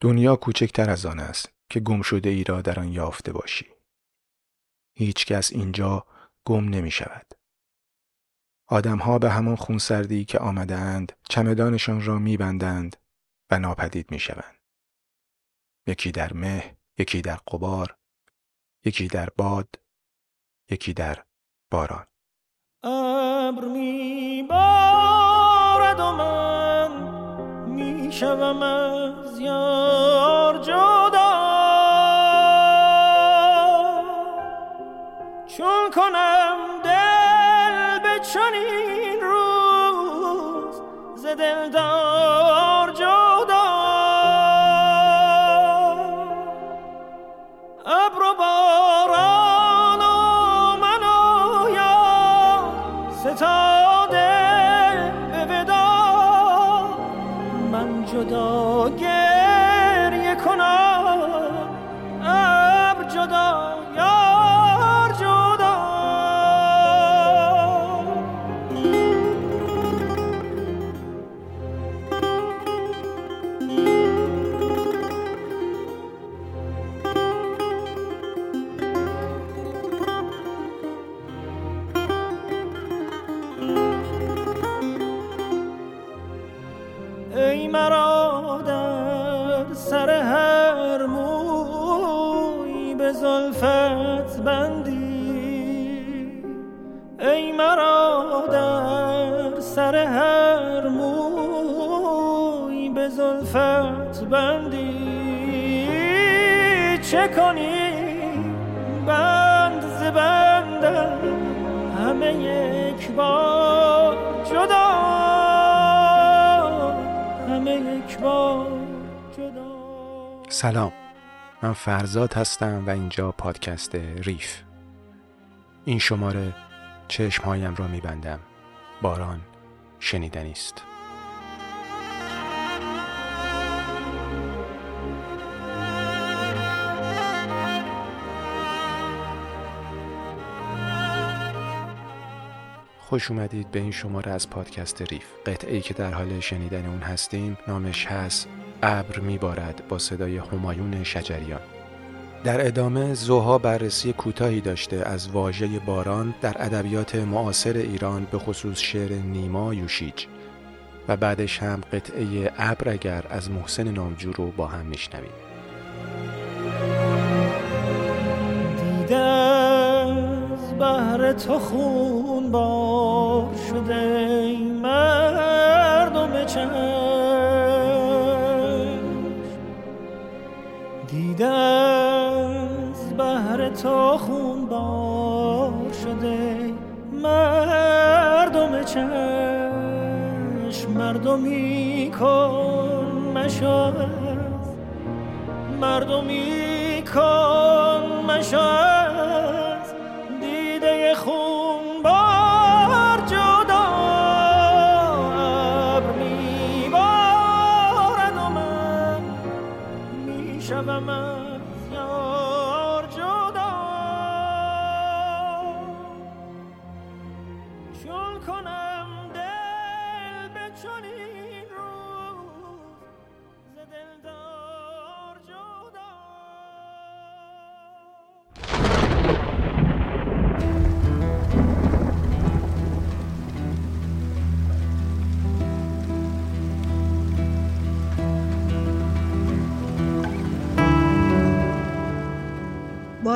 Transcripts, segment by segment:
دنیا کوچکتر از آن است که گم شده ای را در آن یافته باشی. هیچ کس اینجا گم نمی شود. آدمها به همان خونسردی که آمده اند چمدانشان را می بندند و ناپدید می شوند. یکی در مه، یکی در قبار، یکی در باد، یکی در باران. ابر می بارد و من شوم از یار جدا. چون کنم دل به چنین روز ز دلدار بندی؟ چه کنی؟ بند ز بندم همه یک بار جدا همه یک بار جدا. سلام من فرزاد هستم و اینجا پادکست ریف. این شماره چشمهایم را میبندم. باران شنیدنی است. خوش اومدید به این شماره از پادکست ریف. قطعه ای که در حال شنیدن اون هستیم نامش هست ابر میبارد با صدای همایون شجریان. در ادامه زوها بررسی کوتاهی داشته از واژه باران در ادبیات معاصر ایران به خصوص شعر نیما یوشیج. و بعدش هم قطعه ابر اگر از محسن نامجو رو با هم میشنویم. بهر تو خون بار شده ای مردم چشم. دیده بهر تو خون بار شده مردم چشم. مردمی کن مشاز. مردمی کن مشاز.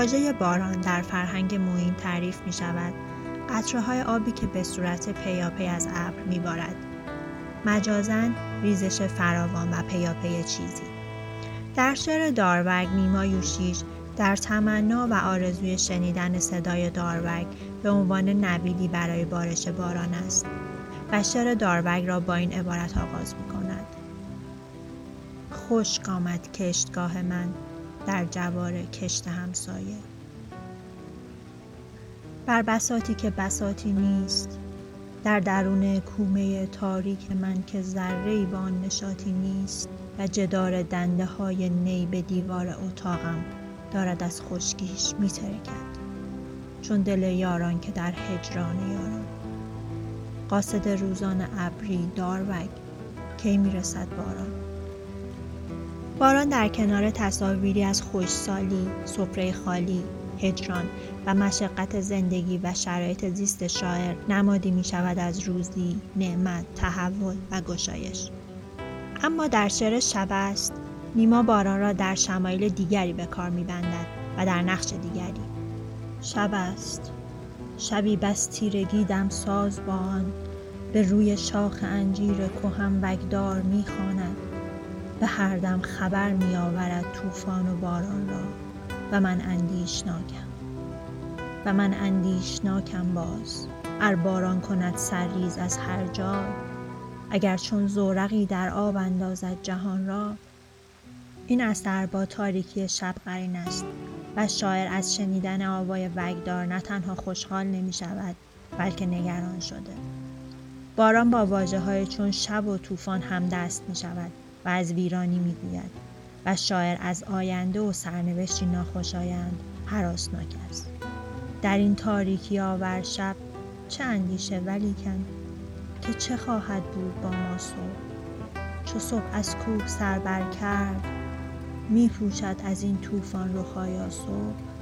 واژه باران در فرهنگ موین تعریف می شود قطره های آبی که به صورت پیاپی از ابر می بارد. مجازن ریزش فراوان و پیاپی چیزی. در شعر داروگ نیما یوشیج در تمنا و آرزوی شنیدن صدای داروگ به عنوان نویدی برای بارش باران است و شعر داروگ را با این عبارت آغاز می کند. آمد کشتگاه من در جوار کشت همسایه. بر بساتی که بساتی نیست در درون کومه تاریک من که ذره با آن نشاطی نیست و جدار دنده های نی به دیوار اتاقم دارد از خشکیش میترکد. چون دل یاران که در هجران یاران. قاصد روزان ابری داروگ کی می‌رسد باران؟ باران در کنار تصاویری از خوشسالی، سفره خالی، هجران و مشقت زندگی و شرایط زیست شاعر نمادی می شود از روزی، نعمت، تحول و گشایش. اما در شعر شب است نیما باران را در شمایل دیگری به کار می بندد و در نقش دیگری شب است شبی بس تیرگی دم ساز با آن به روی شاخ انجیر کهن وگدار می‌خواند به هر دم خبر میآورد طوفان و باران را و من اندیشناکم. و من اندیشناکم باز. ار باران کند سرریز از هر جا اگر چون زورقی در آب اندازد جهان را. این اثر با تاریکی شب قرین است و شاعر از شنیدن آوای وگدار نه تنها خوشحال نمی شود بلکه نگران شده. باران با واجه های چون شب و طوفان هم دست می شود و از ویرانی می گوید و شاعر از آینده و سرنوشتی ناخوشایند حراسناک است در این تاریکی آور شب چه اندیشه ولیکن که چه خواهد بود با ما صبح؟ چو صبح از کوه سر بر کرد می پوشد از این طوفان رخهای صبح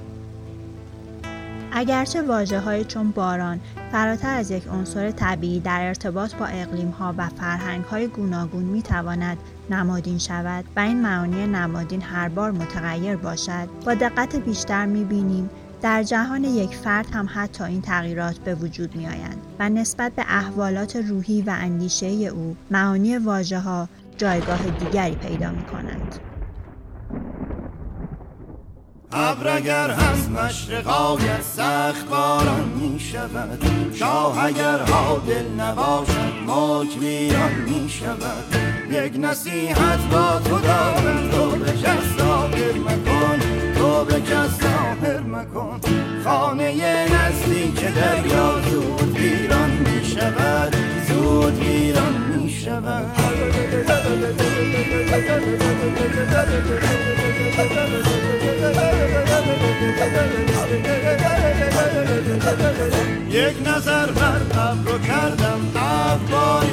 اگرچه واجه های چون باران فراتر از یک عنصر طبیعی در ارتباط با اقلیم ها و فرهنگ های گوناگون می تواند نمادین شود و این معانی نمادین هر بار متغیر باشد با دقت بیشتر می بینیم در جهان یک فرد هم حتی این تغییرات به وجود می آیند و نسبت به احوالات روحی و اندیشه او معانی واژه ها جایگاه دیگری پیدا می کنند. ابر اگر هست مشرقایت سخت باران می شود شاه اگر دل نباشد ملک ویران می شود یک نصیحت با تو دارم تو به کس ظاهر مکن تو به کس ظاهر مکن. خانه نزدیک دریا زود ویران می شود زود ویران می شود. یک نظر بر ابر کردم ابر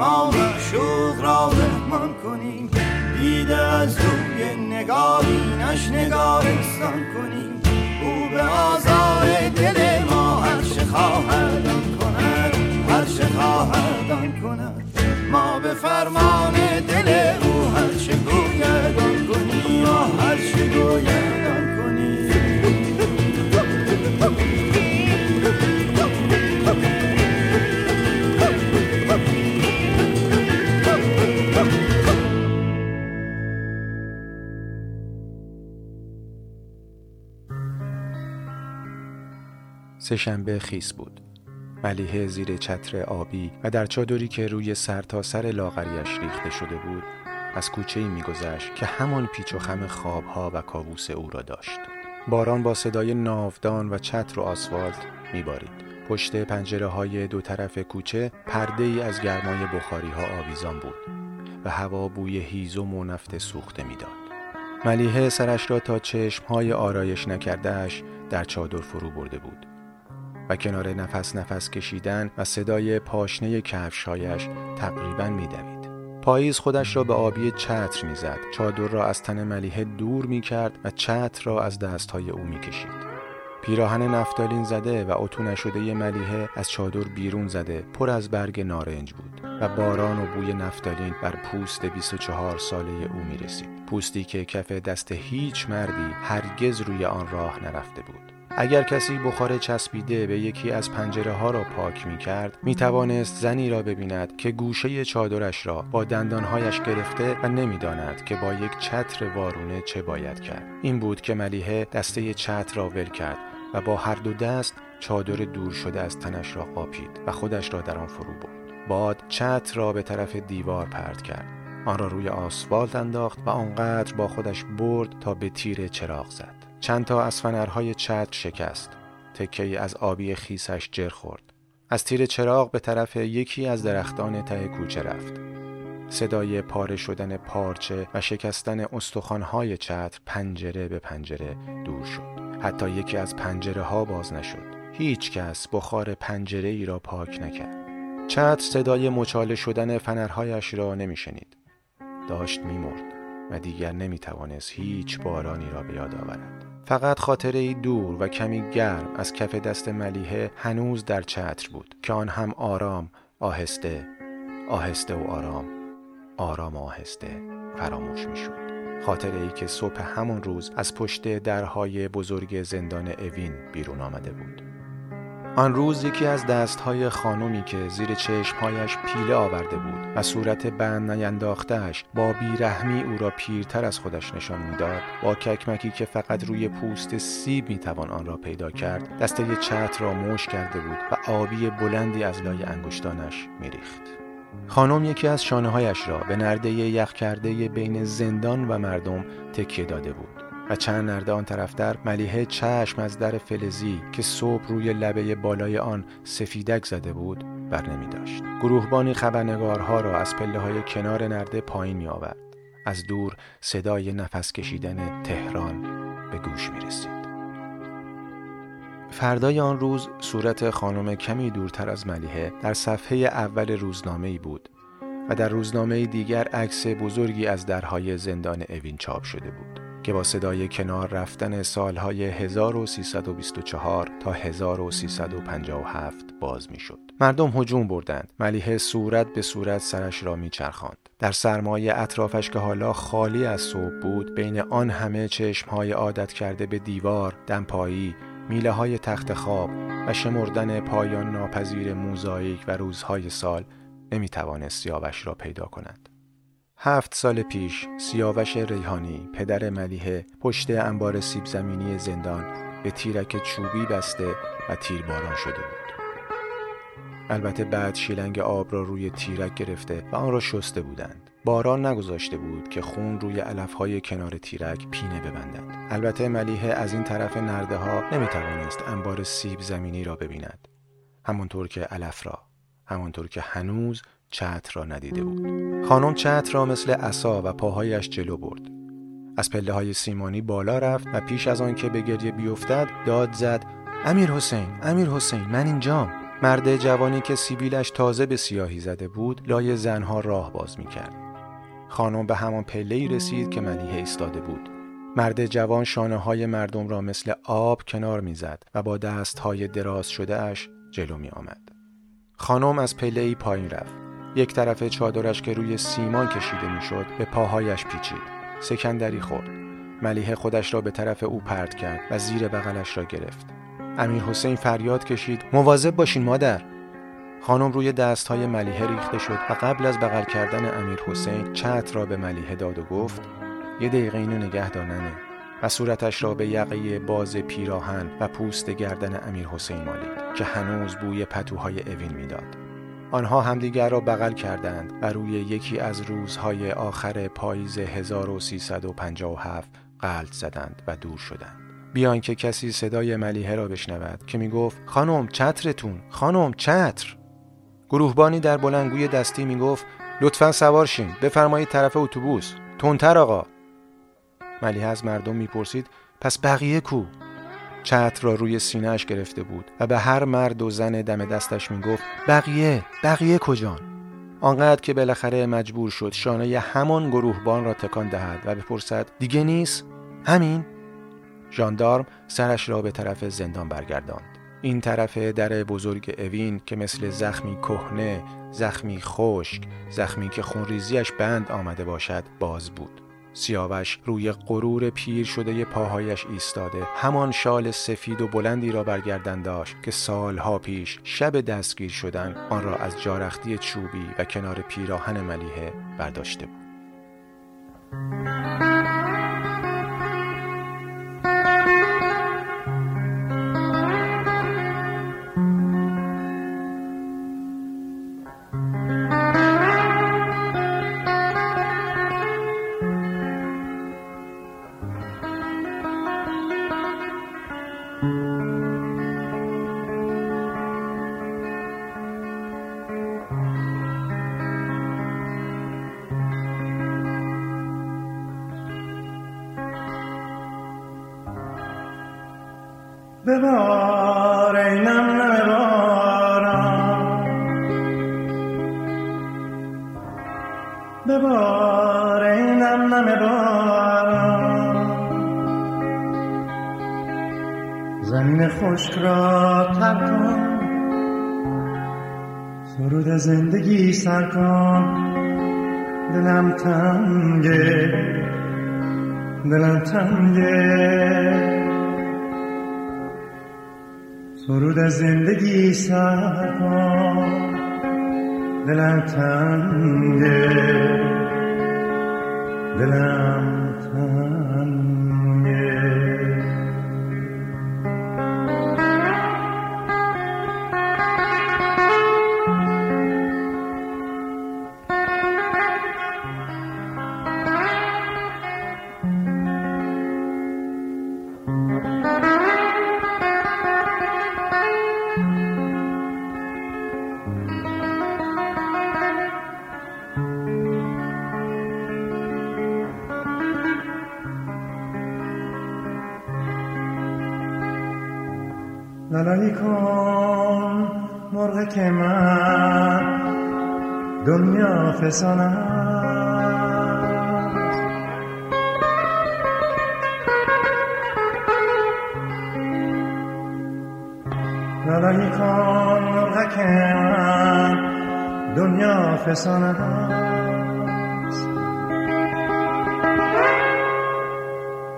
ما معشوق را مهمان کنیم. دیده از روی نگارینش نگارستان کنیم. او به آزار دل ما هر چه خواهد کند هر چه خواهد کند. ما به فرمان سهشنبه خیس بود. ملیحه زیر چتر آبی و در چادری که روی سر تا سر لاغریش ریخته شده بود از کوچه ای میگذشت که همان پیچ و خم خوابها و کابوس او را داشت. باران با صدای ناودان و چتر و آسفالت میبارید. پشت پنجره های دو طرف کوچه پرده ای از گرمای بخاری ها آویزان بود و هوا بوی هیزم و نفت سوخته می‌داد. ملیحه سرش را تا چشم های آرایش نکردهش در چادر فرو برده بود. و کنار نفس نفس کشیدن و صدای پاشنه کفشهایش تقریبا میدوید. پاییز خودش را به آبی چتر می‌زد چادر را از تن ملیحه دور می کرد و چتر را از دستهای او می کشید. پیراهن نفتالین زده و اتو نشده ملیحه از چادر بیرون زده پر از برگ نارنج بود و باران و بوی نفتالین بر پوست 24 ساله او می رسید. پوستی که کف دست هیچ مردی هرگز روی آن راه نرفته بود. اگر کسی بخار چسبیده به یکی از پنجره ها را پاک می کرد می توانست زنی را ببیند که گوشه چادرش را با دندانهایش گرفته و نمی‌داند که با یک چتر وارونه چه باید کرد. این بود که ملیحه دسته چتر را ول کرد و با هر دو دست چادر دور شده از تنش را قاپید و خودش را در آن فرو برد. باد چتر را به طرف دیوار پرد کرد. آن را روی آسفالت انداخت و آنقدر با خودش برد تا به تیر چراغ زد. چند تا از فنرهای چتر شکست. تکه از آبی خیسش جر خورد. از تیر چراغ به طرف یکی از درختان ته کوچه رفت. صدای پاره شدن پارچه و شکستن استخوانهای چتر پنجره به پنجره دور شد. حتی یکی از پنجره ها باز نشد. هیچ کس بخار پنجره ای را پاک نکرد. چتر صدای مچاله شدن فنرهایش را نمیشنید. داشت میمرد و دیگر نمی‌توانست هیچ بارانی را به یاد آورد. فقط خاطره دور و کمی گرم از کف دست ملیحه هنوز در چتر بود که آن هم آرام آهسته آهسته و آرام آرام آهسته فراموش می‌شد. خاطره ای که صبح همون روز از پشت درهای بزرگ زندان اوین بیرون آمده بود. آن روز یکی از دستهای خانمی که زیر چشمهایش پیله آورده بود و صورت بند نینداختهش با بیرحمی او را پیرتر از خودش نشان می‌داد با ککمکی که فقط روی پوست سیب می‌توان آن را پیدا کرد دسته چتر را موش کرده بود و آبی بلندی از لای انگشتانش میریخت. خانم یکی از شانههایش را به نرده یخ کرده بین زندان و مردم تکیه داده بود. و چند نرده آن طرفتر ملیحه چشم از در فلزی که صبح روی لبه بالای آن سفیدک زده بود بر نمی داشت. گروهبانی خبرنگارها را از پله های کنار نرده پایین می آورد. از دور صدای نفس کشیدن تهران به گوش می رسید. فردای آن روز صورت خانم کمی دورتر از ملیحه در صفحه اول روزنامه ای بود و در روزنامه دیگر عکس بزرگی از درهای زندان اوین چاپ شده بود. که با صدای کنار رفتن سالهای 1324 تا 1357 باز می شد. مردم هجوم بردند. ملیحه صورت به صورت سرش را می چرخاند. در سرمایه اطرافش که حالا خالی از صبح بود بین آن همه چشمهای عادت کرده به دیوار، دمپایی، میله های تخت خواب و شمردن پایان ناپذیر موزاییک و روزهای سال نمی توانست سیاوش را پیدا کند. هفت سال پیش سیاوش ریحانی پدر ملیحه پشت انبار سیب زمینی زندان به تیرک چوبی بسته و تیرباران شده بود. البته بعد شیلنگ آب را روی تیرک گرفته و آن را شسته بودند. باران نگذاشته بود که خون روی علفهای کنار تیرک پینه ببندد. البته ملیحه از این طرف نرده ها نمی توانست انبار سیب زمینی را ببیند. همانطور که علف را همانطور که هنوز چتر را ندیده بود. خانم چتر را مثل عصا و پاهایش جلو برد. از پله های سیمانی بالا رفت و پیش از آن که به گریه بیفتد داد زد امیر حسین امیر حسین من اینجام. مرد جوانی که سیبیلش تازه به سیاهی زده بود لای زنها راه باز می کرد خانم به همان پله رسید که ملیحه ایستاده بود. مرد جوان شانه های مردم را مثل آب کنار می‌زد و با دست های دراز شده اش جلو می آمد. خانم از پله ای پایین رفت. یک طرف چادرش که روی سیمان کشیده می‌شد به پاهایش پیچید. سکندری خورد. ملیحه خودش را به طرف او پرت کرد و زیر بغلش را گرفت. امیر حسین فریاد کشید مواظب باشین مادر. خانم روی دست های ملیحه ریخته شد و قبل از بغل کردن امیر حسین چتر را به ملیحه داد و گفت یه دقیقه اینو نگه داننه و صورتش را به یقه باز پیراهن و پوست گردن امیر حسین مالید که هنوز بوی پتوهای اوین می‌داد. آنها همدیگر را بغل کردند و روی یکی از روزهای آخر پاییز 1357 قلط زدند و دور شدند. بیان که کسی صدای ملیحه را بشنود که می گفت خانم چترتون خانم چتر. گروهبانی در بلنگوی دستی می گفت لطفا سوار شین بفرمایید طرف اتوبوس. تونتر آقا. ملیحه از مردم می‌پرسید پس بقیه کو؟ چتر را روی سینهش گرفته بود و به هر مرد و زن دم دستش می‌گفت بقیه بقیه کجان؟ آنقدر که بالاخره مجبور شد شانه همان گروهبان را تکان دهد و بپرسد دیگه نیست؟ همین. ژاندارم سرش را به طرف زندان برگرداند. این طرف در بزرگ اوین که مثل زخمی کهنه زخمی خشک زخمی که خونریزیش بند آمده باشد باز بود. سیاوش روی غرور پیر شده پاهایش ایستاده. همان شال سفید و بلندی را برگردن داشت که سالها پیش شب دستگیر شدن آن را از جارختی چوبی و کنار پیراهن ملیحه برداشته بود. سر کن. دلم تنگه. دلم تنگه. سرود زندگی سر کن. دلم تنگه. دلم تنگه. لالایی کن مرغ که من دنیا فسانم. لالایی کن مرغ که من دنیا فسانم.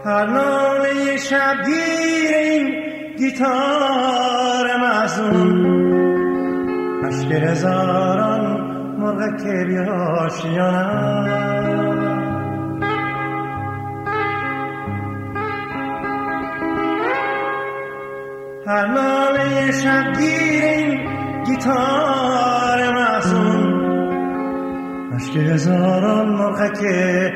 هر ناله شبگیر این گیتار محزون اشک هزاران مرغ که بیاشیانم هر ناله این گیتار محزون اشک هزاران مرغ که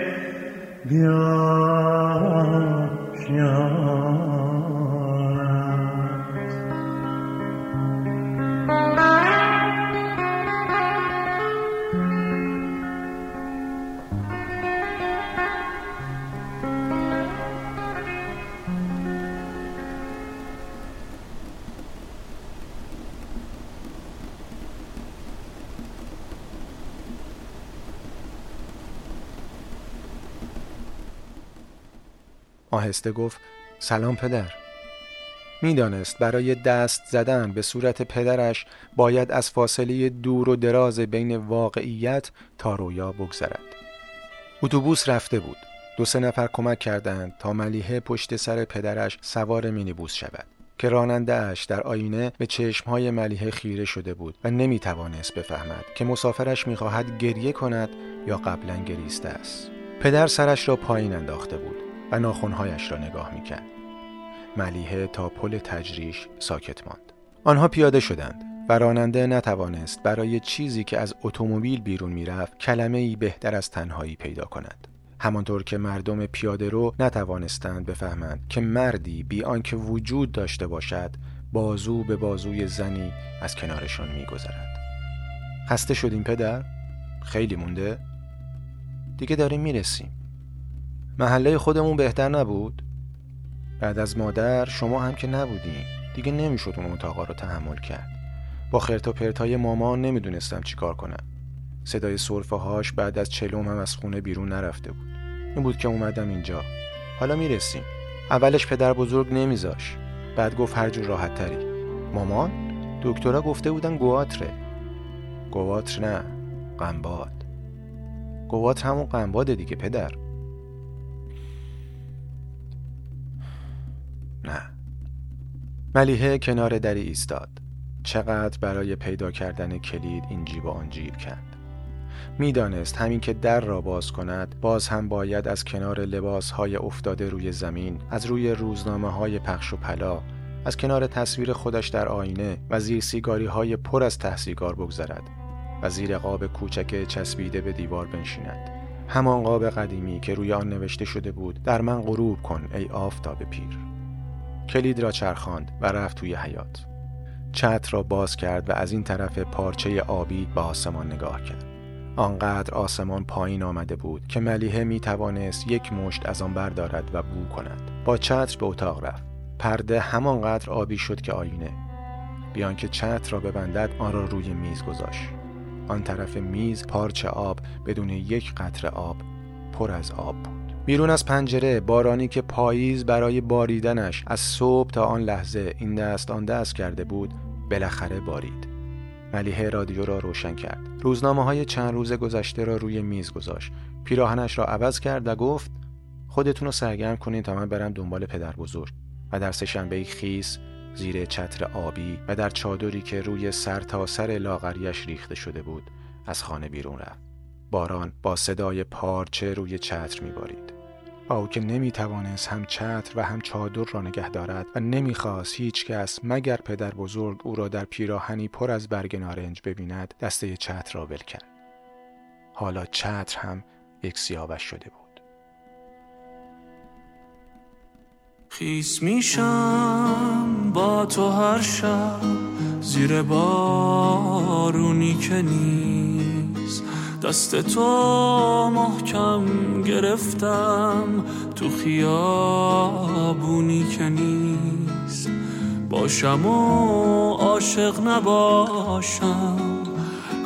آهسته گفت سلام پدر. می‌دانست برای دست زدن به صورت پدرش باید از فاصله دور و دراز بین واقعیت تا رویا بگذرد. اتوبوس رفته بود. دو سه نفر کمک کردند تا ملیحه پشت سر پدرش سوار مینیبوس شود که راننده اش در آینه به چشمهای ملیحه خیره شده بود و نمی توانست بفهمد که مسافرش می‌خواهد گریه کند یا قبلا گریسته است. پدر سرش را پایین انداخته بود. و ناخونهایش را نگاه می‌کرد. ملیحه تا پل تجریش ساکت ماند. آنها پیاده شدند و راننده نتوانست برای چیزی که از اتومبیل بیرون می‌رفت کلمه ای بهتر از تنهایی پیدا کند. همانطور که مردم پیاده رو نتوانستند بفهمند که مردی بی آنکه وجود داشته باشد بازو به بازوی زنی از کنارشان میگذرد. خسته شدیم پدر؟ خیلی مونده؟ دیگه داریم می‌رسیم. محله خودمون بهتر نبود؟ بعد از مادر شما هم که نبودین. دیگه نمی‌شد اون اتاقا رو تحمل کرد. با خرت و پرتای مامان نمی‌دونستم چیکار کنم. صدای سرفه هاش بعد از چلوم هم از خونه بیرون نرفته بود. این بود که اومدم اینجا. حالا می‌رسیم. اولش پدر بزرگ نمیذاش. بعد گفت هر جور راحت تری. مامان؟ دکترها گفته بودن گواتره. گواتر نه قنباد. گواتر همون قنباده دیگه پدر. ملیحه کنار دری ایستاد. چقدر برای پیدا کردن کلید این جیب و آن جیب کرد. می‌دانست همین که در را باز کند باز هم باید از کنار لباس های افتاده روی زمین از روی روزنامه های پخش و پلا از کنار تصویر خودش در آینه و زیر سیگاری های پر از تحسیگار بگذرد و زیر قاب کوچک چسبیده به دیوار بنشیند. همان قاب قدیمی که روی آن نوشته شده بود در من غروب کن ای آفتاب پیر. کلید را چرخاند و رفت توی حیات چتر را باز کرد و از این طرف پارچه آبی به آسمان نگاه کرد. آنقدر آسمان پایین آمده بود که ملیحه می توانست یک مشت از آن بردارد و بو کند. با چتر به اتاق رفت. پرده همانقدر آبی شد که آینه. بیان که چتر را ببندد آن را روی میز گذاشت. آن طرف میز پارچه آب بدون یک قطره آب پر از آب بود. بیرون از پنجره بارانی که پاییز برای باریدنش از صبح تا آن لحظه این دست آن دست کرده بود بالاخره بارید. ملیحه رادیو را روشن کرد. روزنامه های چند روز گذشته را روی میز گذاشت. پیراهنش را عوض کرد و گفت خودتون رو سرگرم کنین تا من برم دنبال پدر بزرگ. و در سهشنبه خیس زیر چتر آبی و در چادری که روی سر تا سر لاغریش ریخته شده بود از خانه بیرون رفت. باران با صدای پارچه روی چتر میبارید. او که نمی توانست هم چتر و هم چادر را نگه دارد و نمی‌خواست هیچ کس مگر پدر بزرگ او را در پیراهنی پر از برگ نارنج ببیند دسته چتر را ول کرد. حالا چتر هم یک سیاوش شده بود. خیس میشم با تو هر شب زیر بارونی که نیست دست تو محکم گرفتم تو خیابونی که نیست. باشم و عاشق نباشم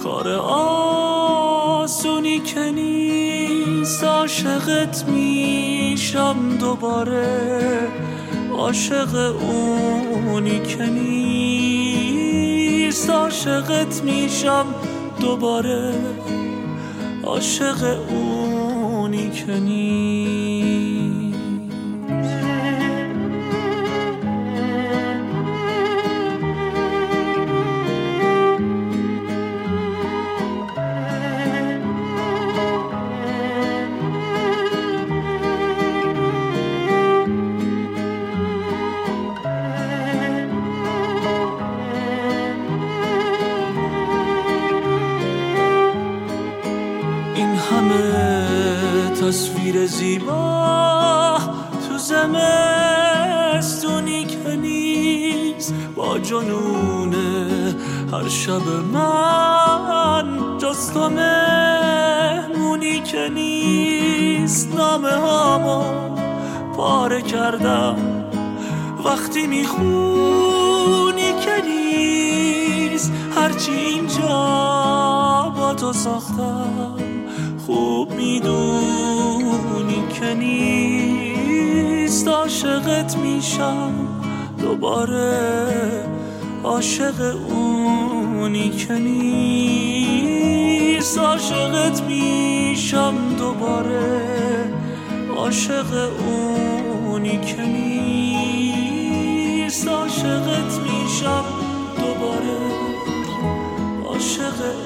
کار آسونی که نیست. عاشقت میشم دوباره عاشق اونی که نیست. عاشقت میشم دوباره. عاشق اونی که تصویر میشم دوباره عاشق اونی که نیست. عاشقت میشم دوباره عاشق اونی که نیست. عاشقت میشم دوباره عاشق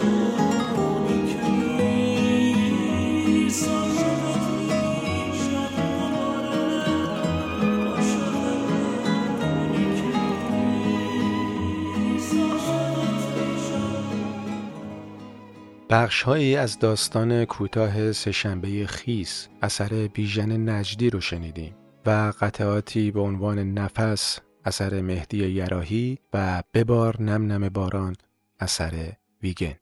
بخشهایی از داستان کوتاه سهشنبه خیس اثر بیژن نجدی رو شنیدیم و قطعاتی به عنوان نفس اثر مهدی یراهی و ببار نم نم باران اثر ویگن.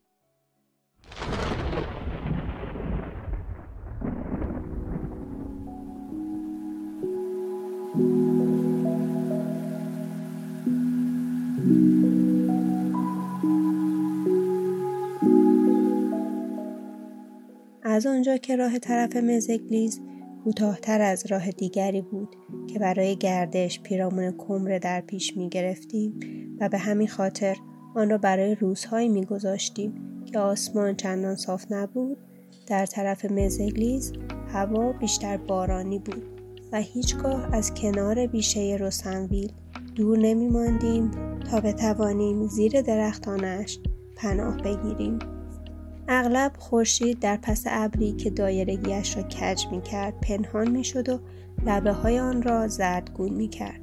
از آنجا که راه طرف مزگلیز کوتاهتر از راه دیگری بود که برای گردش پیرامون کمره در پیش می گرفتیم و به همین خاطر آن را برای روزهایی می گذاشتیم که آسمان چندان صاف نبود در طرف مزگلیز هوا بیشتر بارانی بود و هیچگاه از کنار بیشه روسنویل دور نمی ماندیم تا بتوانیم زیر درختانش پناه بگیریم. اغلب خورشید در پس ابری که دایرگیش را کج می کرد پنهان می شد و لبه های آن را زردگون می کرد.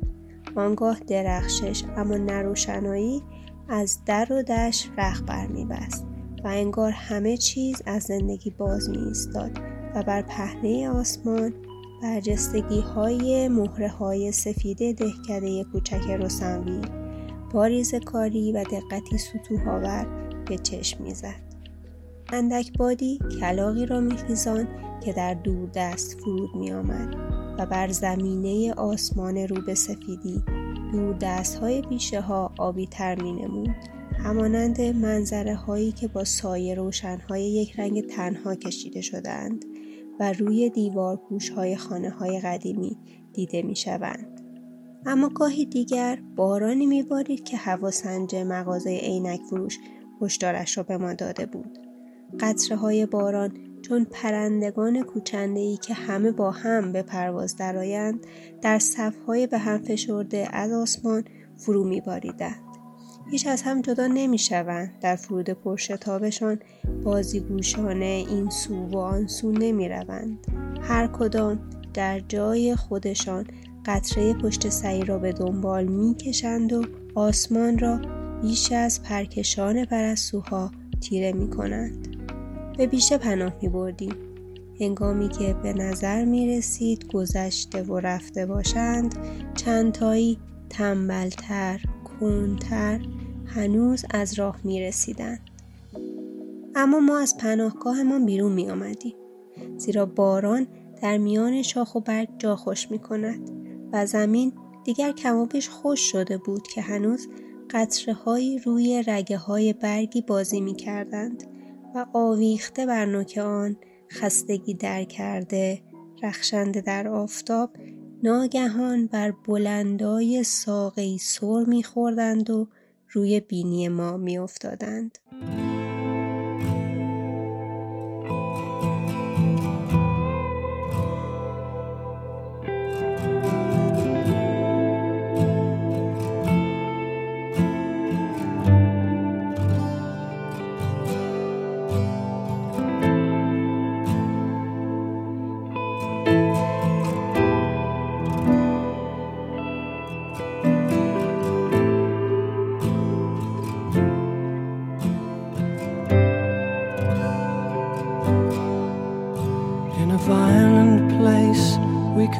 آنگاه درخشش اما نروشنایی از در و دش رخ بر می بست و انگار همه چیز از زندگی باز می ایستاد و بر پهنه آسمان برجستگی های مهره های سفید دهکده کوچک روسنویل با کاری و دقتی سطوح به چشم می‌زد. اندک بادی کلاقی را میخیزان که در دور دست فرود می آمد و بر زمینه آسمان رو به سفیدی دور دست های بیشه ها آبی تر می نمود. همانند منظره هایی که با سایه روشن های یک رنگ تنها کشیده شدند و روی دیوار پوش های خانه های قدیمی دیده می شوند. اما گاهی دیگر بارانی می بارید که هواسنج مغازه عینک فروش هشدارش را به ما داده بود. قطره های باران چون پرندگان کوچنده ای که همه با هم به پرواز درآیند در صفهای به هم فشرده از آسمان فرو می باریدند. هیچ از هم جدا نمی شوند. در فرود پرشتابشان بازیگوشانه این سو و آن سو نمی روند. هر کدام در جای خودشان قطره پشت سعی را به دنبال می کشند و آسمان را بیش از پرکشان پرستوها تیره می کنند. به بیشه پناه می بردیم. هنگامی که به نظر می رسید گذشته و رفته باشند چندتایی تنبلتر، کنتر هنوز از راه می رسیدن. اما ما از پناهگاهمان بیرون می آمدیم. زیرا باران در میان شاخ و برگ جا خوش می کند و زمین دیگر کمابش خوش شده بود که هنوز قطره های روی رگه های برگی بازی می کردند و آویخته بر نوک آن خستگی در کرده رخشنده در آفتاب ناگهان بر بلندای ساقی سر میخوردند و روی بینی ما میافتادند.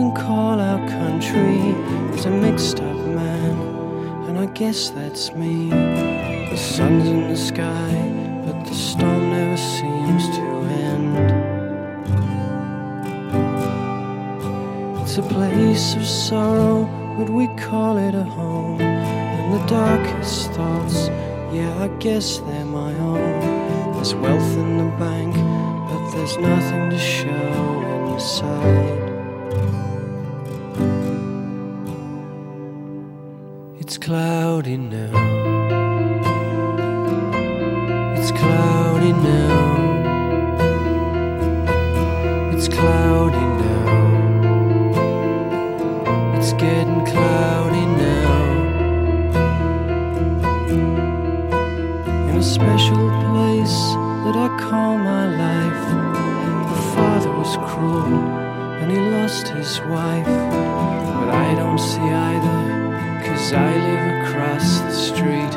Can call our country is a mixed up man, and I guess that's me. The sun's in the sky, but the storm never seems to end. It's a place of sorrow, but we call it a home. And the darkest thoughts, yeah, I guess they're my own. There's wealth in the bank, but there's nothing to show inside. Cloudy now. It's cloudy now. It's cloudy now. It's getting cloudy now. In a special place that I call my life, the father was cruel and he lost his wife, but I don't see either. Cause I live across the street.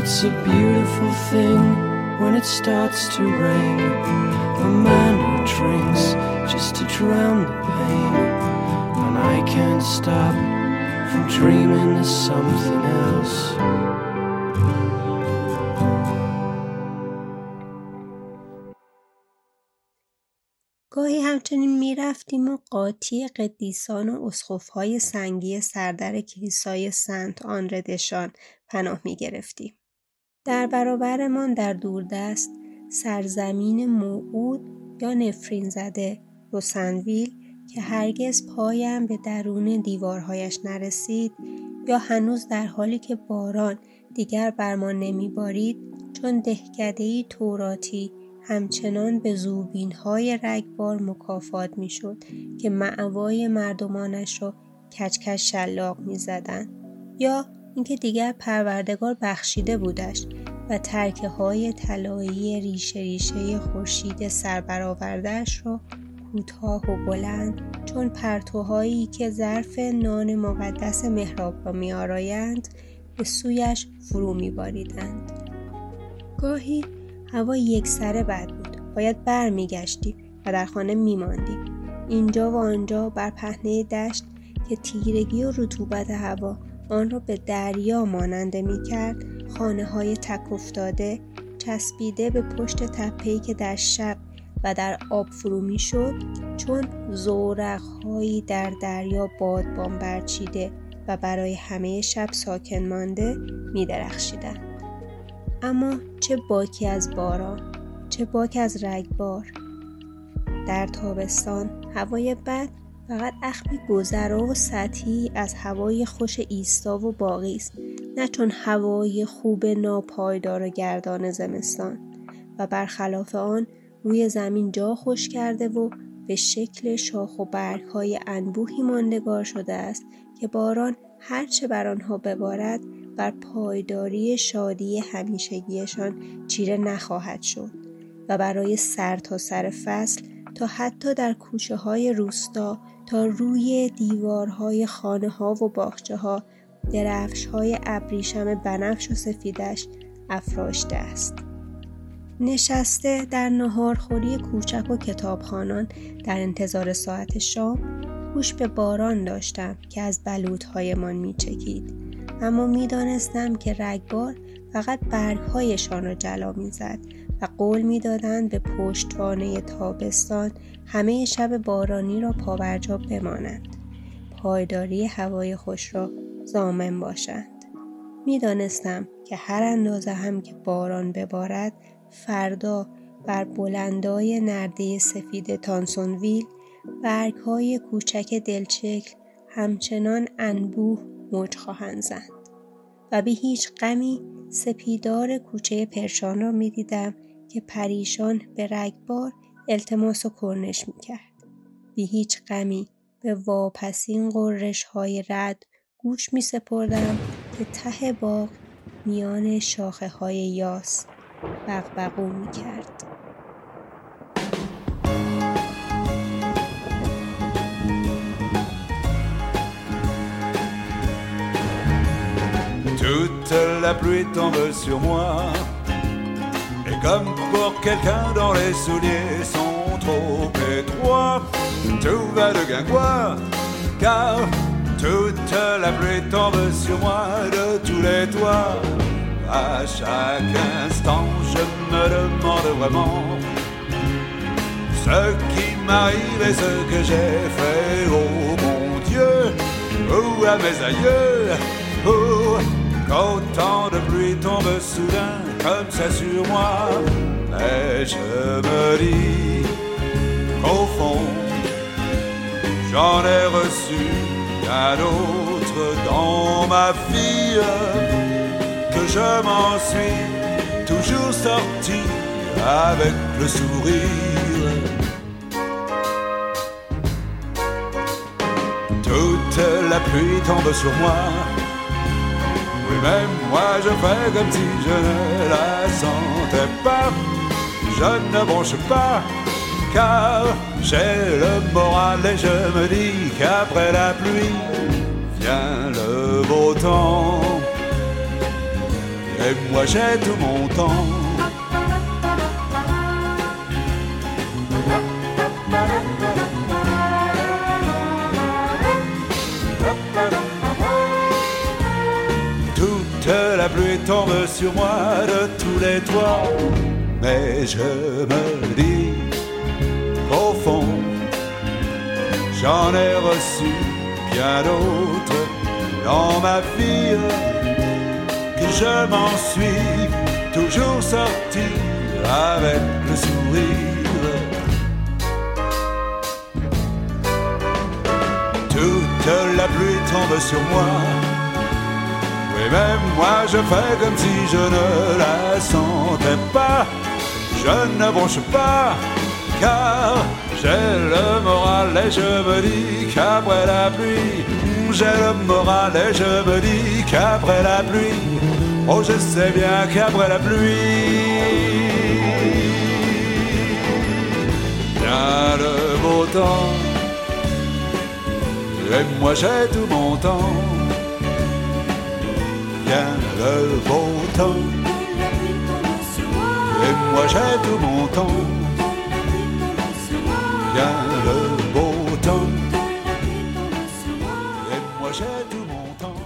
It's a beautiful thing when it starts to rain. A man who drinks just to drown the pain. And I can't stop from dreaming of something else. قاطی قدیسان و اسخفهای سنگی سردر کلیسای سنت آنردشان پناه می گرفتیم. در برابرمان در دوردست سرزمین موعود یا نفرین زده روسنویل که هرگز پایم به درون دیوارهایش نرسید یا هنوز در حالی که باران دیگر بر ما نمیبارید چون دهکدهای توراتی همچنان به زوبین های رگبار مکافات می شد که معوای مردمانش را کچکش شلاق می زدن. یا اینکه دیگر پروردگار بخشیده بودش و ترکه های طلایی ریشه ریشه خورشید سربرآوردهاش را کوتاه و بلند چون پرتوهایی که ظرف نان مقدس محراب را می آرایند به سویش فرو می باریدند. گاهی هوا یک سره بد بود. باید بر می و در خانه می ماندیم. اینجا و آنجا بر پهنه دشت که تیرگی و رطوبت هوا آن را به دریا ماننده می کرد خانه های تک افتاده چسبیده به پشت تپهی که در شب و در آب فرو می شد چون زورقهایی در دریا بادبان برچیده و برای همه شب ساکن مانده می درخشیدن. اما چه باکی از باران چه باک از رگبار. در تابستان هوای بد فقط اخمی گذرا و سطحی از هوای خوش ایستا و باقی است نه چون هوای خوب ناپایدار و گردان زمستان. و برخلاف آن روی زمین جا خوش کرده و به شکل شاخ و برگ های انبوهی ماندگار شده است که باران هرچه بر آنها ببارد بر پایداری شادی همیشگیشان چیره نخواهد شد و برای سر تا سر فصل تا حتی در کوچه های روستا تا روی دیوارهای خانه ها و باخچه ها درفش های ابریشم بنفش و سفیدش افراشته است. نشسته در نهارخوری کوچک و کتابخانان در انتظار ساعت شام گوش به باران داشتم که از بلوطهایمان می چکید. اما می دانستم که رگبار فقط برگهایشان را جلا می زد و قول می دادند به پشتوانه تابستان همه شب بارانی را پاورجا بمانند. پایداری هوای خوش را زامن باشند. می دانستم که هر اندازه هم که باران ببارد فردا بر بلندای نرده سفید تانسونویل برگ های کوچک دلچکل همچنان انبوه موج خواهند زند و به هیچ غمی سپیدار کوچه پرشان را می دیدم که پریشان به رگبار التماس و کرنش می کرد. بی هیچ غمی به واپسین قررش های رد گوش می سپردم که ته باغ میان شاخه های یاس بغبغو می کرد. Toute la pluie tombe sur moi. Et comme pour quelqu'un dont les souliers sont trop étroits, tout va de guingois, car toute la pluie tombe sur moi de tous les toits. À chaque instant, je me demande vraiment ce qui m'arrive et ce que j'ai fait. Oh mon Dieu, ou à mes aïeux, qu'autant de pluie tombe soudain comme ça sur moi. Mais je me dis qu'au fond, j'en ai reçu un autre dans ma vie, que je m'en suis toujours sorti avec le sourire. Toute la pluie tombe sur moi même moi je fais comme si je ne la sentais pas. Je ne bronche pas, car j'ai le moral et je me dis qu'après la pluie vient le beau temps. Et moi j'ai tout mon temps. Tombe sur moi de tous les toits. Mais je me dis qu'au fond, j'en ai reçu bien d'autres dans ma vie, que je m'en suis toujours sorti avec le sourire. Toute la pluie tombe sur moi et même moi je fais comme si je ne la sentais pas. je ne bronche pas, car j'ai le moral et je me dis qu'après la pluie, j'ai le moral et je me dis qu'après la pluie, oh je sais bien qu'après la pluie, vient le beau temps, et moi j'ai tout mon temps, vient le beau temps, et moi j'ai tout mon temps. Vient le beau temps. Et moi j'ai tout mon temps.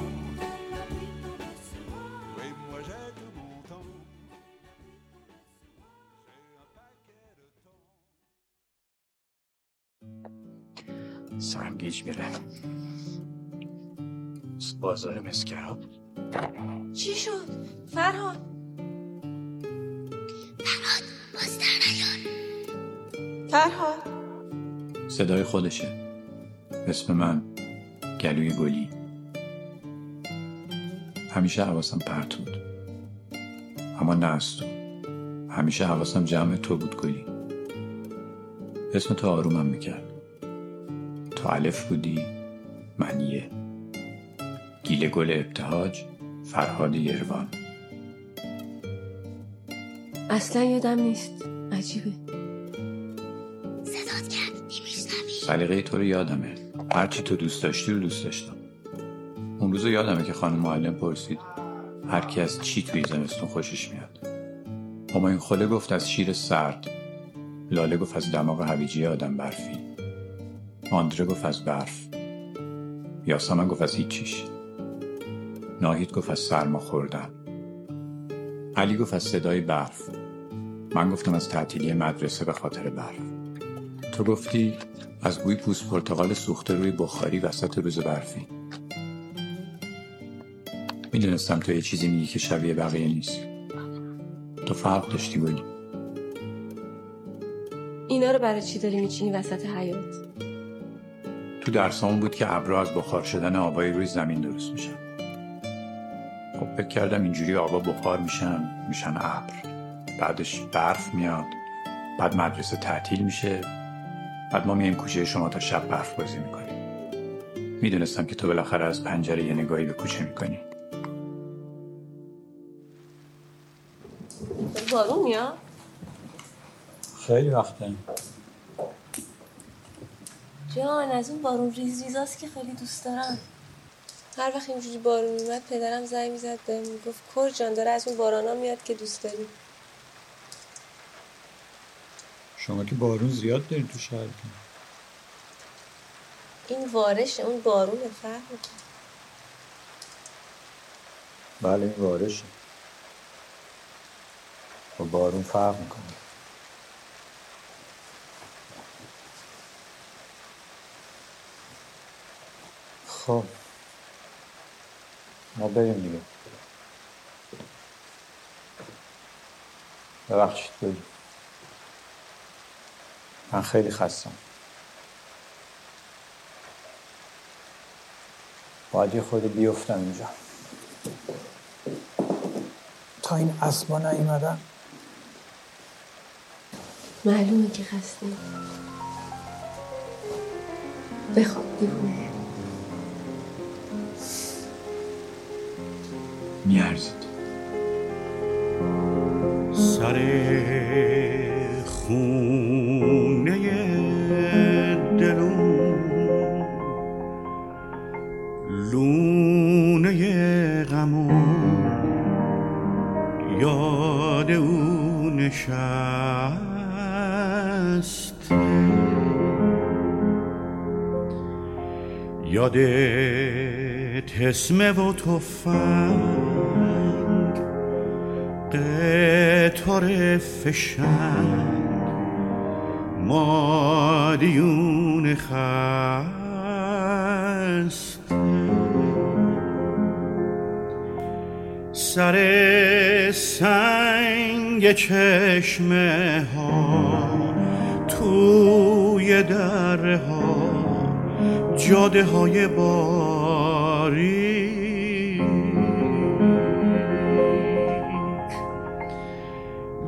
Et moi j'ai tout mon temps. Un paquet de temps سرگیج میره بازار مسکراب چی شد؟ فرهاد فرهاد. صدای خودشه. اسم من گلوی گلی. همیشه حواسم پرت بود. اما نه از تو. همیشه حواسم جمع تو بود گلی. اسم تو آرومم می‌کرد. تو الف بودی من یه. گیل گل ابتهاج فرهاد یروان. اصلا یادم نیست. عجیبه. سلیقه تو رو یادمه. هرچی تو دوست داشتی رو دوست داشتم. اون روز رو یادمه که خانم معلم پرسید هر کی از چی توی زمستون خوشش میاد؟ همایون خله گفت از شیر سرد. لاله گفت از دماغ هویجی آدم برفی. آندره گفت از برف. یاسمن گفت از هیچیش. ناهید گفت از سرما خوردن علی گفت از صدای برف. من گفتم از تعطیلی مدرسه به خاطر برف. تو گفتی از بوی پوست پرتقال سوخته روی بخاری وسط روز برفی. می‌دونستم تو یه چیزی میگی که شبیه بقیه نیست. تو فرق داشتی گلی اینا رو برای چی داری میچینی وسط حیات تو درسامون بود که ابرها از بخار شدن آبای روی زمین درست میشن خب فکر کردم اینجوری آبا بخار میشن میشن ابر. بعدش برف میاد. بعد مدرسه تعطیل میشه. بعد ما میایم کوچه شما تا شب برف بازی می‌کنیم. می‌دونستم که تو بالاخره از پنجره یه نگاهی به کوچه می‌کنی. بارون میاد؟ خیلی وقته. جان از اون بارون ریز ریزاست که خیلی دوست دارم. هر وقت اینجوری بارون میومد پدرم زنگ می‌زد بهم می‌گفت کور جان داره از اون بارانا میاد که دوست داری. شما که بارون زیاد دارین تو شهر این وارشه اون بارونه فرق می‌کنه. بله این وارشه با بارون فرق می‌کنه. خب. ما بریم دیگه ببخشید بریم. من خیلی خستم. باید یه خورده بیفتم اینجا. تا این اسبا نیومدن. معلومه که خسته بخواب دیوونه. میارزید. سر خونه دلون لونه غمون یاد او نشست. یاد تسمه و تفنگ قطار فشنگ مادیون خست. سر سنگ چشمه ها توی دره ها جاده های باریک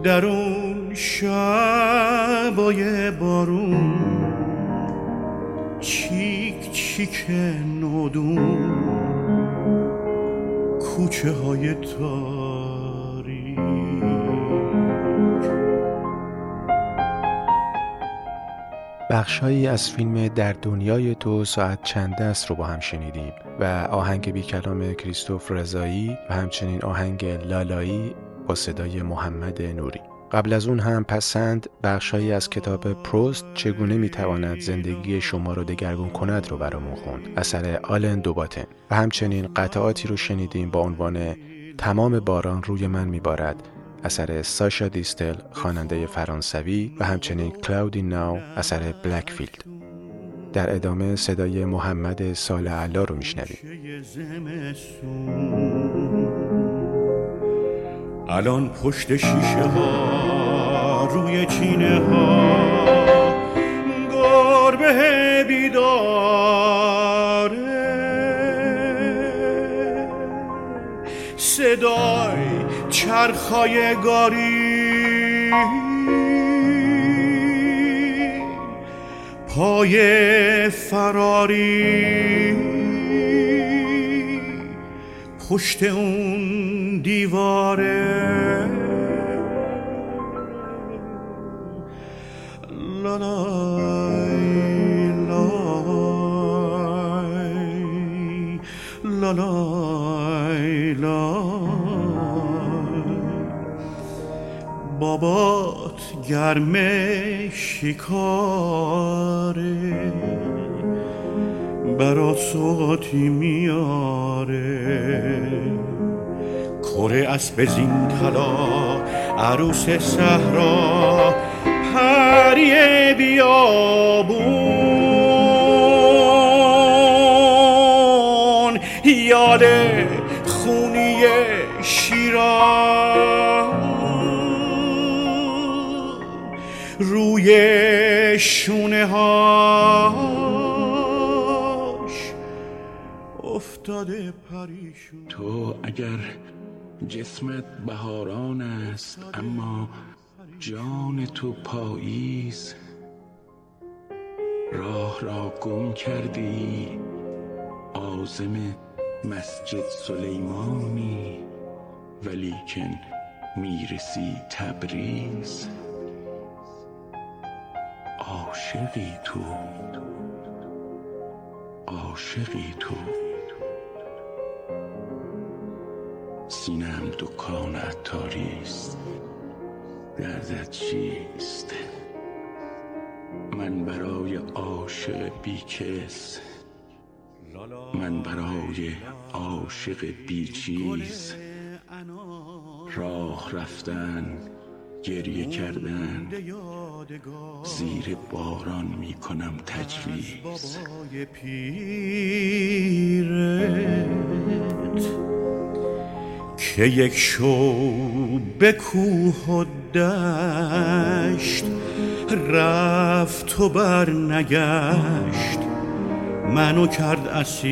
در اون شبای بارون چیک چیک نودون کوچه های تاریک. بخشهایی از فیلم در دنیای تو ساعت چند است رو با هم شنیدیم و آهنگ بی کلام کریستوف رضایی و همچنین آهنگ لالایی صدای محمد نوری. قبل از اون هم پسند بخشهایی از کتاب پروست چگونه می‌تواند زندگی شما رو دگرگون کند رو برامون خوند. اثر آلن دوباتن. و همچنین قطعاتی رو شنیدیم با عنوان تمام باران روی من میبارد. اثر ساشا دیستل خواننده فرانسوی و همچنین کلاودی ناو اثر بلکفیلد. در ادامه صدای محمد سال علا رو میشنویم. الان پشت شیشه ها روی چینه ها. گربه بیداره. صدای چرخای گاری. پای فراری. پشت اون دیواره. لالای لای لالای لای بابات گرم شکاره. برات سوقاتی میاره. کره اسب زین طلا عروس صحرا پری بیابون یاد خونی شیران روی شونه هاش پریشون. تو اگر جسمت بهاران است اما جان تو پاییز. راه را گم کردی آزم مسجد سلیمانی ولیکن می‌رسی تبریز. عاشقی تو عاشقی تو. سینم دکان عطاری است. دردت چیست؟ من برای عاشق بیکس. من برای عاشق بیچیز. راه رفتن گریه کردن. زیر باران می کنم تجویز که یک شو به کوه و دشت رفت و بر نگشت منو کرد اسیرت.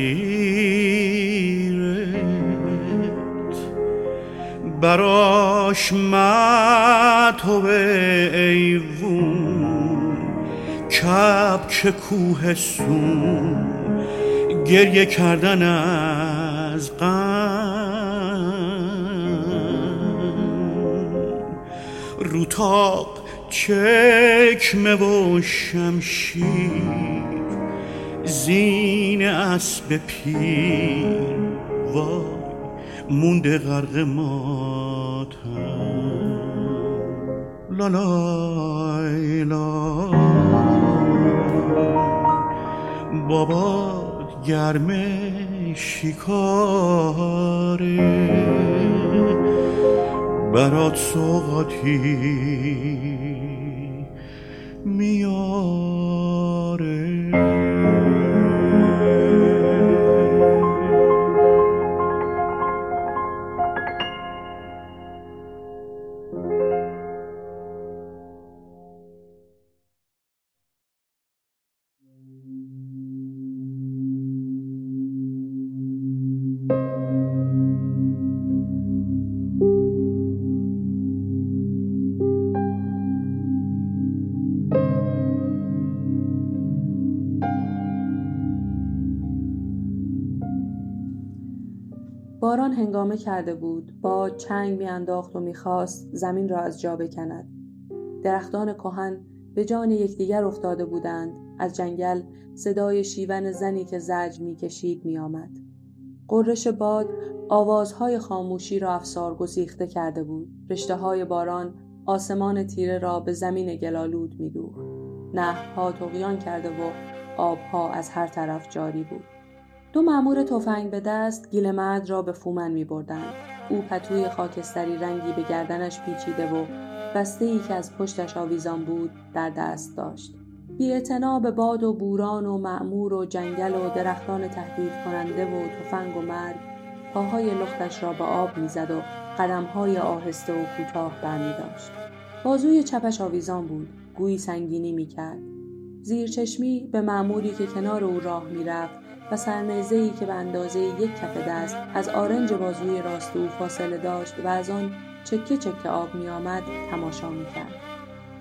براش تو ایوون. کبک کوه سون. گریه کردن از غم روتاق چکمه و شمشیر زین اسب پیر. وای مونده غرق ماتم. لالای بابا گرم شکاره برات سوقاتی میاره. باران هنگامه کرده بود. با چنگ میانداخت و می‌خواست زمین را از جا بکند. درختان کهن به جان یکدیگر افتاده بودند. از جنگل صدای شیون زنی که زج می‌کشید میآمد. قررش باد آوازهای خاموشی را افسار گسیخته کرده بود. رشته های باران آسمان تیره را به زمین گلالود میدوخت. نهرها تقیان کرده و آبها از هر طرف جاری بود. دو مأمور تفنگ به دست گیل مرد را به فومن می بردن. او پتوی خاکستری رنگی به گردنش پیچیده و بسته ای که از پشتش آویزان بود در دست داشت. بی به باد و بوران و معمور و جنگل و درختان تهدید کننده و تفنگ و مرگ پاهای لختش را به آب می‌زد و قدمهای آهسته و کوتاه برمی داشت. بازوی چپش آویزان بود گویی سنگینی می کرد. زیر چشمی به معموری که کنار او راه می‌رفت و ای که به اندازه یک کف دست از آرنج بازوی راست او فاصله داشت و از آن چکه چکه آب می آمد تماشا می کرد.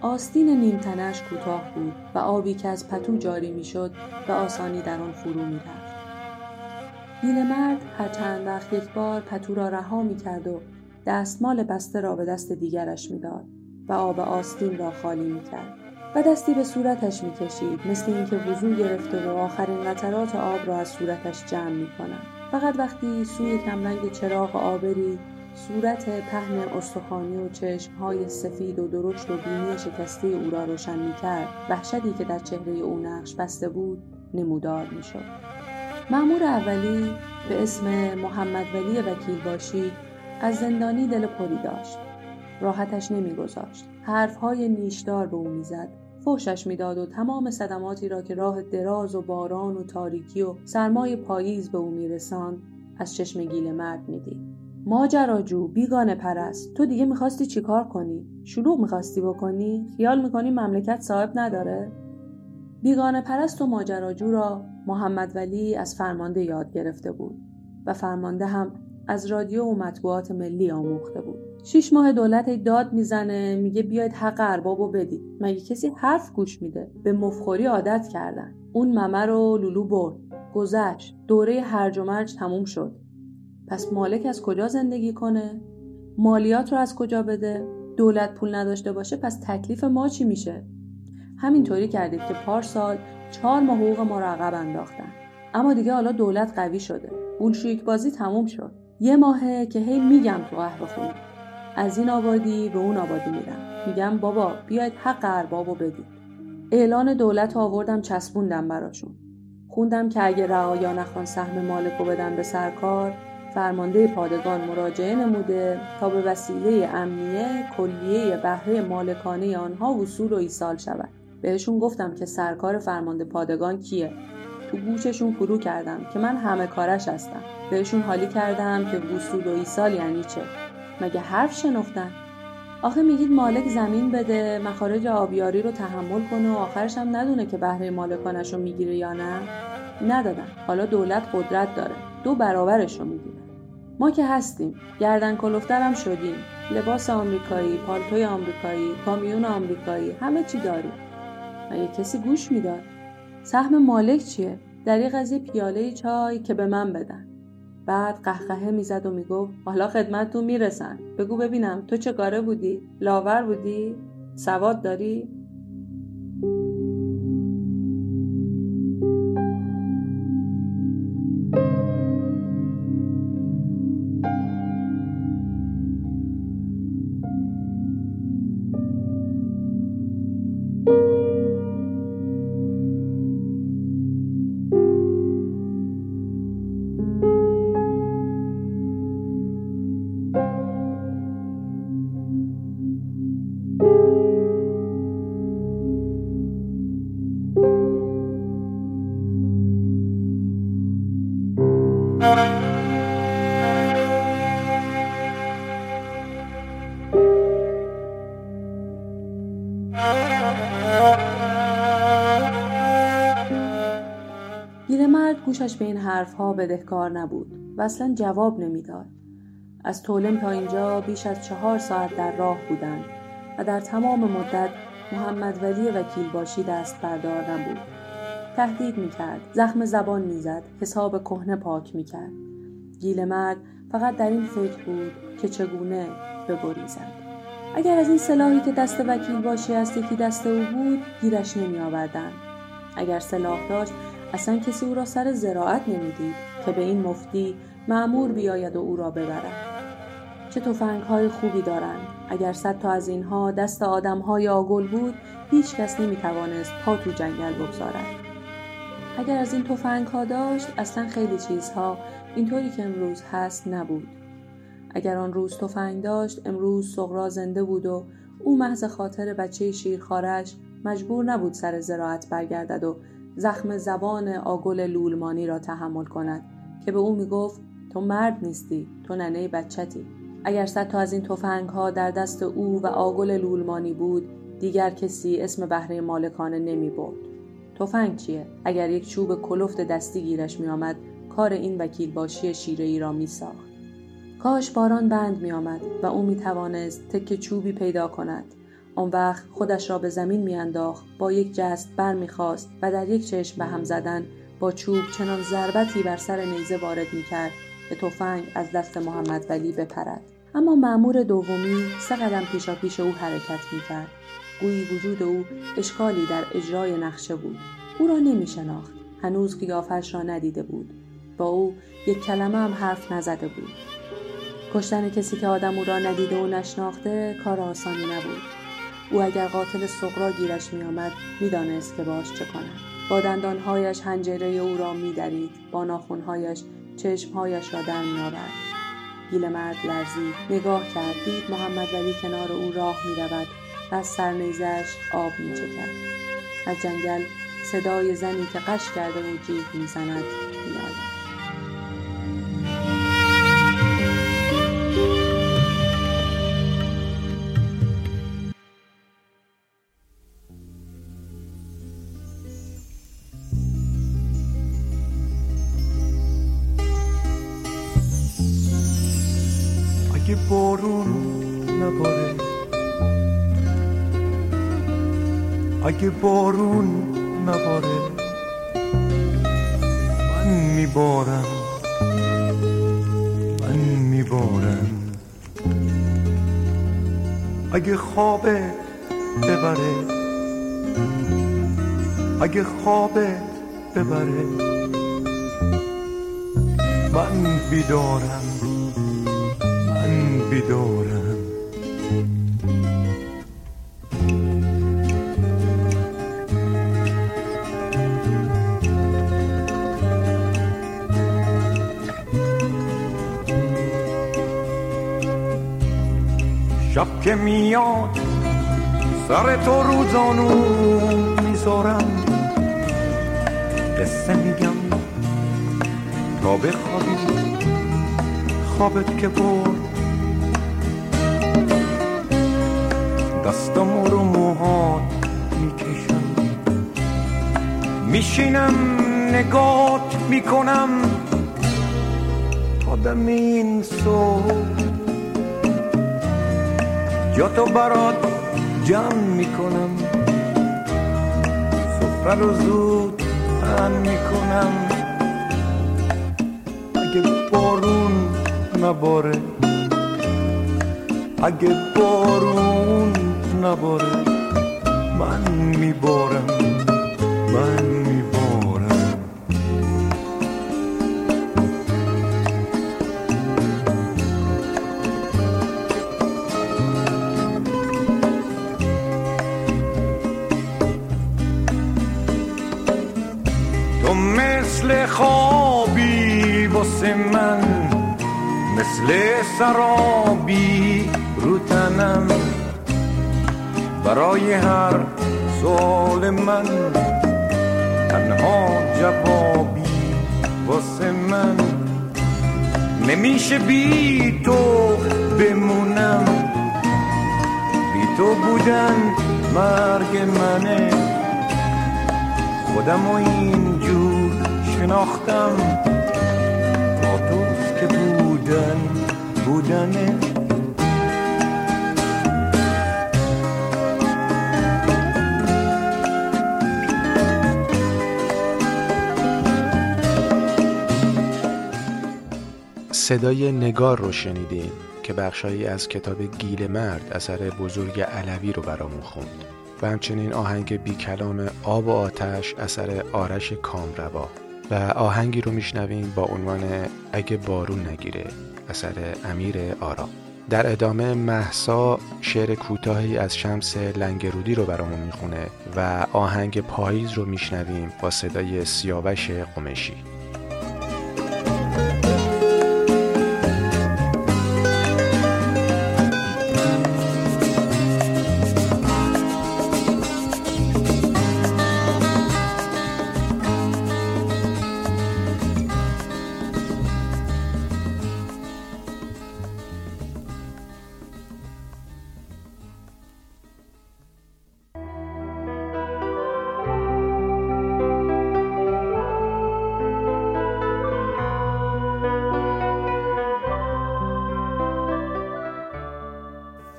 آستین نیمتنش کوتاه بود و آبی که از پتو جاری می شد به آسانی در آن فرو می رفت. مرد هر چند وقت یک بار پتو را رها می کرد و دستمال بسته را به دست دیگرش می داد و آب آستین را خالی می کرد. و دستی به صورتش می کشید مثل اینکه وضوع گرفته و آخرین قطرات آب را از صورتش جمع می کنند. فقط وقتی سوی کمرنگ چراغ آبری صورت پهن استخوانی و چشمهای سفید و درشت و بینی شکسته او را روشن می کرد وحشتی که در چهره او نقش بسته بود نمودار می شد. معمور اولی به اسم محمد ولی وکیل باشی از زندانی دل پری داشت راحتش نمیگذاشت حرفهای نیشدار به او می‌زد فوشش می‌داد و تمام صدماتی را که راه دراز و باران و تاریکی و سرمای پاییز به او میرساند از چشم گیل مرد می‌دید. ماجراجو بیگانه پرست. تو دیگه می‌خواستی چیکار کنی؟ شلوغ می‌خواستی بکنی؟ خیال می‌کنی مملکت صاحب نداره؟ بیگانه پرست و ماجراجو را محمد ولی از فرمانده یاد گرفته بود و فرمانده هم از رادیو و مطبوعات ملی آموخته بود. شیش ماه دولت داد می‌زنه میگه بیاید حق اربابو بدید. مگه کسی حرف گوش میده؟ به مفخوری عادت کردن. اون ممه رو لولو برد. گذشت. دوره هرج و مرج تموم شد. پس مالک از کجا زندگی کنه؟ مالیات رو از کجا بده؟ دولت پول نداشته باشه پس تکلیف ما چی میشه؟ همینطوری کردید که پارسال چهار ماه حقوق ما رو عقب انداختن. اما دیگه حالا دولت قوی شده. بولشویک بازی تموم شد. یه ماهه که هی میگم تو قهوه خونه. از این آبادی به اون آبادی میرم. میگم بابا بیاید حق اربابو بدید. اعلان دولت آوردم چسبوندم براشون. خوندم که اگه رعایا نخوان سهم مالکو بدن به سرکار فرمانده پادگان مراجعه نموده تا به وسیله امنیه کلیه بهره مالکانه آنها وصول و ایصال شود. بهشون گفتم که سرکار فرمانده پادگان کیه. تو گوششون فرو کردم که من همه کارش هستم. بهشون حالی کردم که وصول و ایصال یعنی چه؟ مگه حرف شنفتن؟ آخه میگید مالک زمین بده مخارج آبیاری رو تحمل کنه و آخرش هم ندونه که بهره مالکانش رو می‌گیره یا نه؟ ندادن. حالا دولت قدرت داره. دو برابرش رو می‌گیره. ما که هستیم. گردن کلفترم شدیم. لباس آمریکایی پالتوی آمریکایی کامیون آمریکایی همه چی داریم. مگه کسی گوش می‌داد؟ سهم مالک چیه؟ در این قضیه پیاله چای که به من بدن. بعد قهقهه می‌زد و می‌گفت حالا خدمتتون می‌رسن. بگو ببینم تو چه کاره بودی؟ لاور بودی؟ سواد داری؟ حرفها بدهکار نبود و اصلا جواب نمی‌داد. از تولم تا اینجا بیش از چهار ساعت در راه بودند و در تمام مدت محمد ولی وکیل باشی دست بردار نبود. تهدید می‌کرد زخم زبان می‌زد حساب کهنه پاک می‌کرد. گیل مرد فقط در این فکر بود که چگونه ببریزد اگر از این سلاحی که دست وکیل باشی است یکی دست او بود گیرش نمی آوردن. اگر سلاح داشت اصلا کسی او را سر زراعت نمی‌دید که به این مفتی معمور بیاید و او را ببرد. چه توفنگ های خوبی دارند. اگر صد تا از اینها دست آدم های آگل بود هیچ کس نمی توانست پا تو جنگل بگذارد. اگر از این توفنگ ها داشت اصلا خیلی چیزها اینطوری که امروز هست نبود. اگر آن روز تفنگ داشت امروز سغرا زنده بود و او محض خاطر بچه شیرخارش مجبور نبود سر زراعت برگردد و زخم زبان آگل لولمانی را تحمل کند که به او می‌گفت تو مرد نیستی تو ننه بچتی. اگر صد تا از این تفنگ ها در دست او و آگل لولمانی بود دیگر کسی اسم بهره مالکانه نمی برد. تفنگ چیه؟ اگر یک چوب کلفت دستی گیرش می آمد کار این وکیل باشی شیره ای را می ساخت. کاش باران بند می آمد و او می توانست تک چوبی پیدا کند. آن وقت خودش را به زمین میانداخت با یک جست بر می‌خواست و در یک چشم به هم زدن با چوب چنان ضربتی بر سر نیزه وارد می‌کرد که تفنگ از دست محمد ولی بپرد. اما معمور دومی سه قدم پیشا پیش او حرکت می‌کرد. گویی وجود او اشکالی در اجرای نقشه بود. او را نمی شناخت هنوز قیافش را ندیده بود. با او یک کلمه هم حرف نزده بود. کشتن کسی که آدم او را ندیده و نشناخته کار آسانی نبود. او اگر قاتل سقرا گیرش میآمد می‌دانست که باش چه کند. با دندانهایش هنجره او را میدرید با ناخونهایش چشمهایش را در میآورد. گیل مرد لرزید نگاه کرد دید محمد ولی کنار او راه می‌رود و از سرنیزش آب میچکد. از جنگل صدای زنی که قش کرده و جیغ می‌زند میآید. بارون نباره. اگه بارون نباره من میبارم. من میبارم. اگه خوابه ببره اگه خوابه ببره من بیدارم. بیدارم. شب که میاد سر تو روزانو می‌ذارم. قصه میگم تا بخوابی خوابت که برد. دستم رو موهات می‌کشم. میشینم نگات می‌کنم. تا دم این صبح. جا تو برات جمع می‌کنم. سفره رو زود پن می‌کنم. اگه بارون نباره. اگه بارون نباره. من میبارم من میبارم. تو مثل خوابی واسه من مثل سرابی رو تنم. برای هر سوال من تنها جوابی واسه من. نمیشه بی تو بمونم. بی تو بودن مرگ منه. خودم و اینجور شناختم. با که بودن بودنه. صدای نگار رو شنیدیم که بخشایی از کتاب گیل مرد اثر بزرگ علوی رو برامون خوند. و همچنین آهنگ بی کلام آب و آتش اثر آرش کامروا. و آهنگی رو میشنویم با عنوان اگه بارون نگیره اثر امیر آرام در ادامه محسا شعر کوتاهی از شمس لنگرودی رو برامون می‌خونه و آهنگ پاییز رو میشنویم با صدای سیاوش قمشی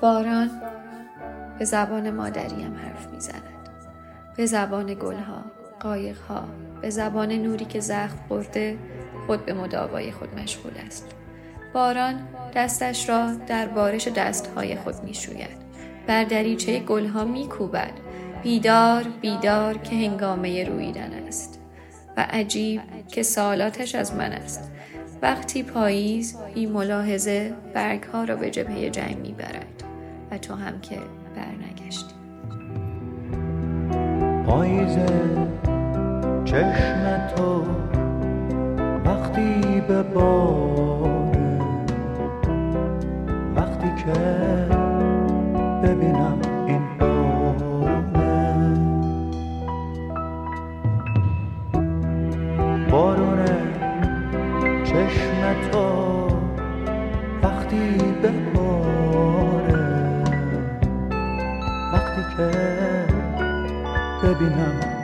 باران به زبان مادریم حرف می‌زند. به زبان گلها قایقها به زبان نوری که زخم خورده خود به مداوای خود مشغول است. باران دستش را در بارش دستهای خود می‌شوید. بر دریچه گلها میکوبد. بیدار بیدار که هنگامه رویدن است. و عجیب که سالاتش از من است. وقتی پاییز بی ملاحظه برگها را به جبهه جنگ می‌برد. و تو هم که برنگشتی. پاییز چشم تو وقتی به باره وقتی که ببینم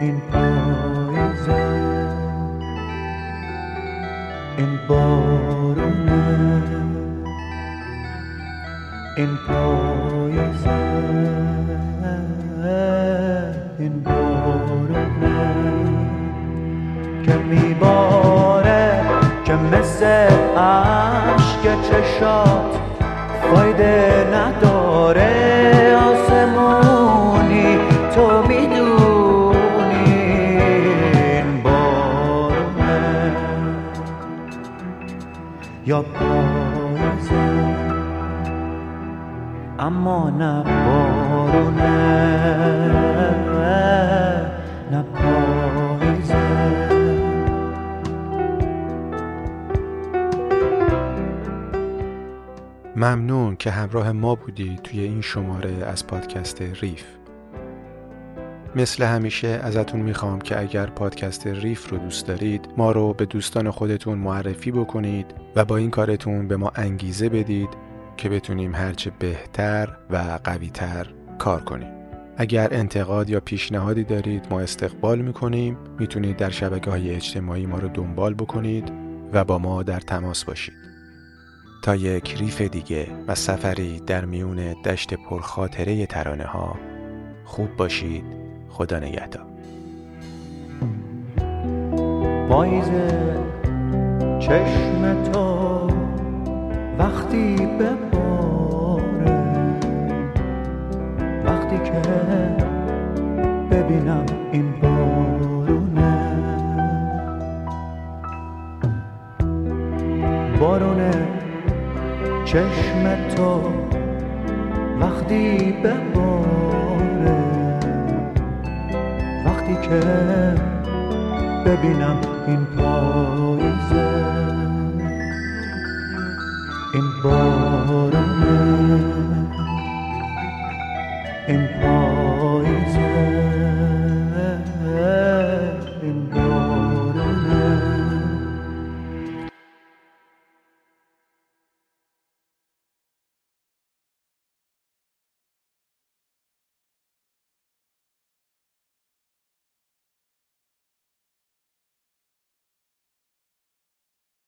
این پاییزه این بارونه این پاییزه این بارونه که میباره که مثل عشق چشات فایده نداره پاییزه اما نه بارونه ممنون که همراه ما بودی توی این شماره از پادکست ریف. مثل همیشه ازتون می‌خوام که اگر پادکست ریف رو دوست دارید ما رو به دوستان خودتون معرفی بکنید و با این کارتون به ما انگیزه بدید که بتونیم هرچه بهتر و قویتر کار کنیم. اگر انتقاد یا پیشنهادی دارید ما استقبال می‌کنیم. می‌تونید در شبکه های اجتماعی ما رو دنبال بکنید و با ما در تماس باشید. تا یک ریف دیگه و سفری در میون دشت پرخاطره ترانه ها خوب باشید. خدا نگهدار. پاییز چشم تو وقتی به باره وقتی که ببینم این بارونه. بارونه چشم تو وقتی به که ببینم این پاییزه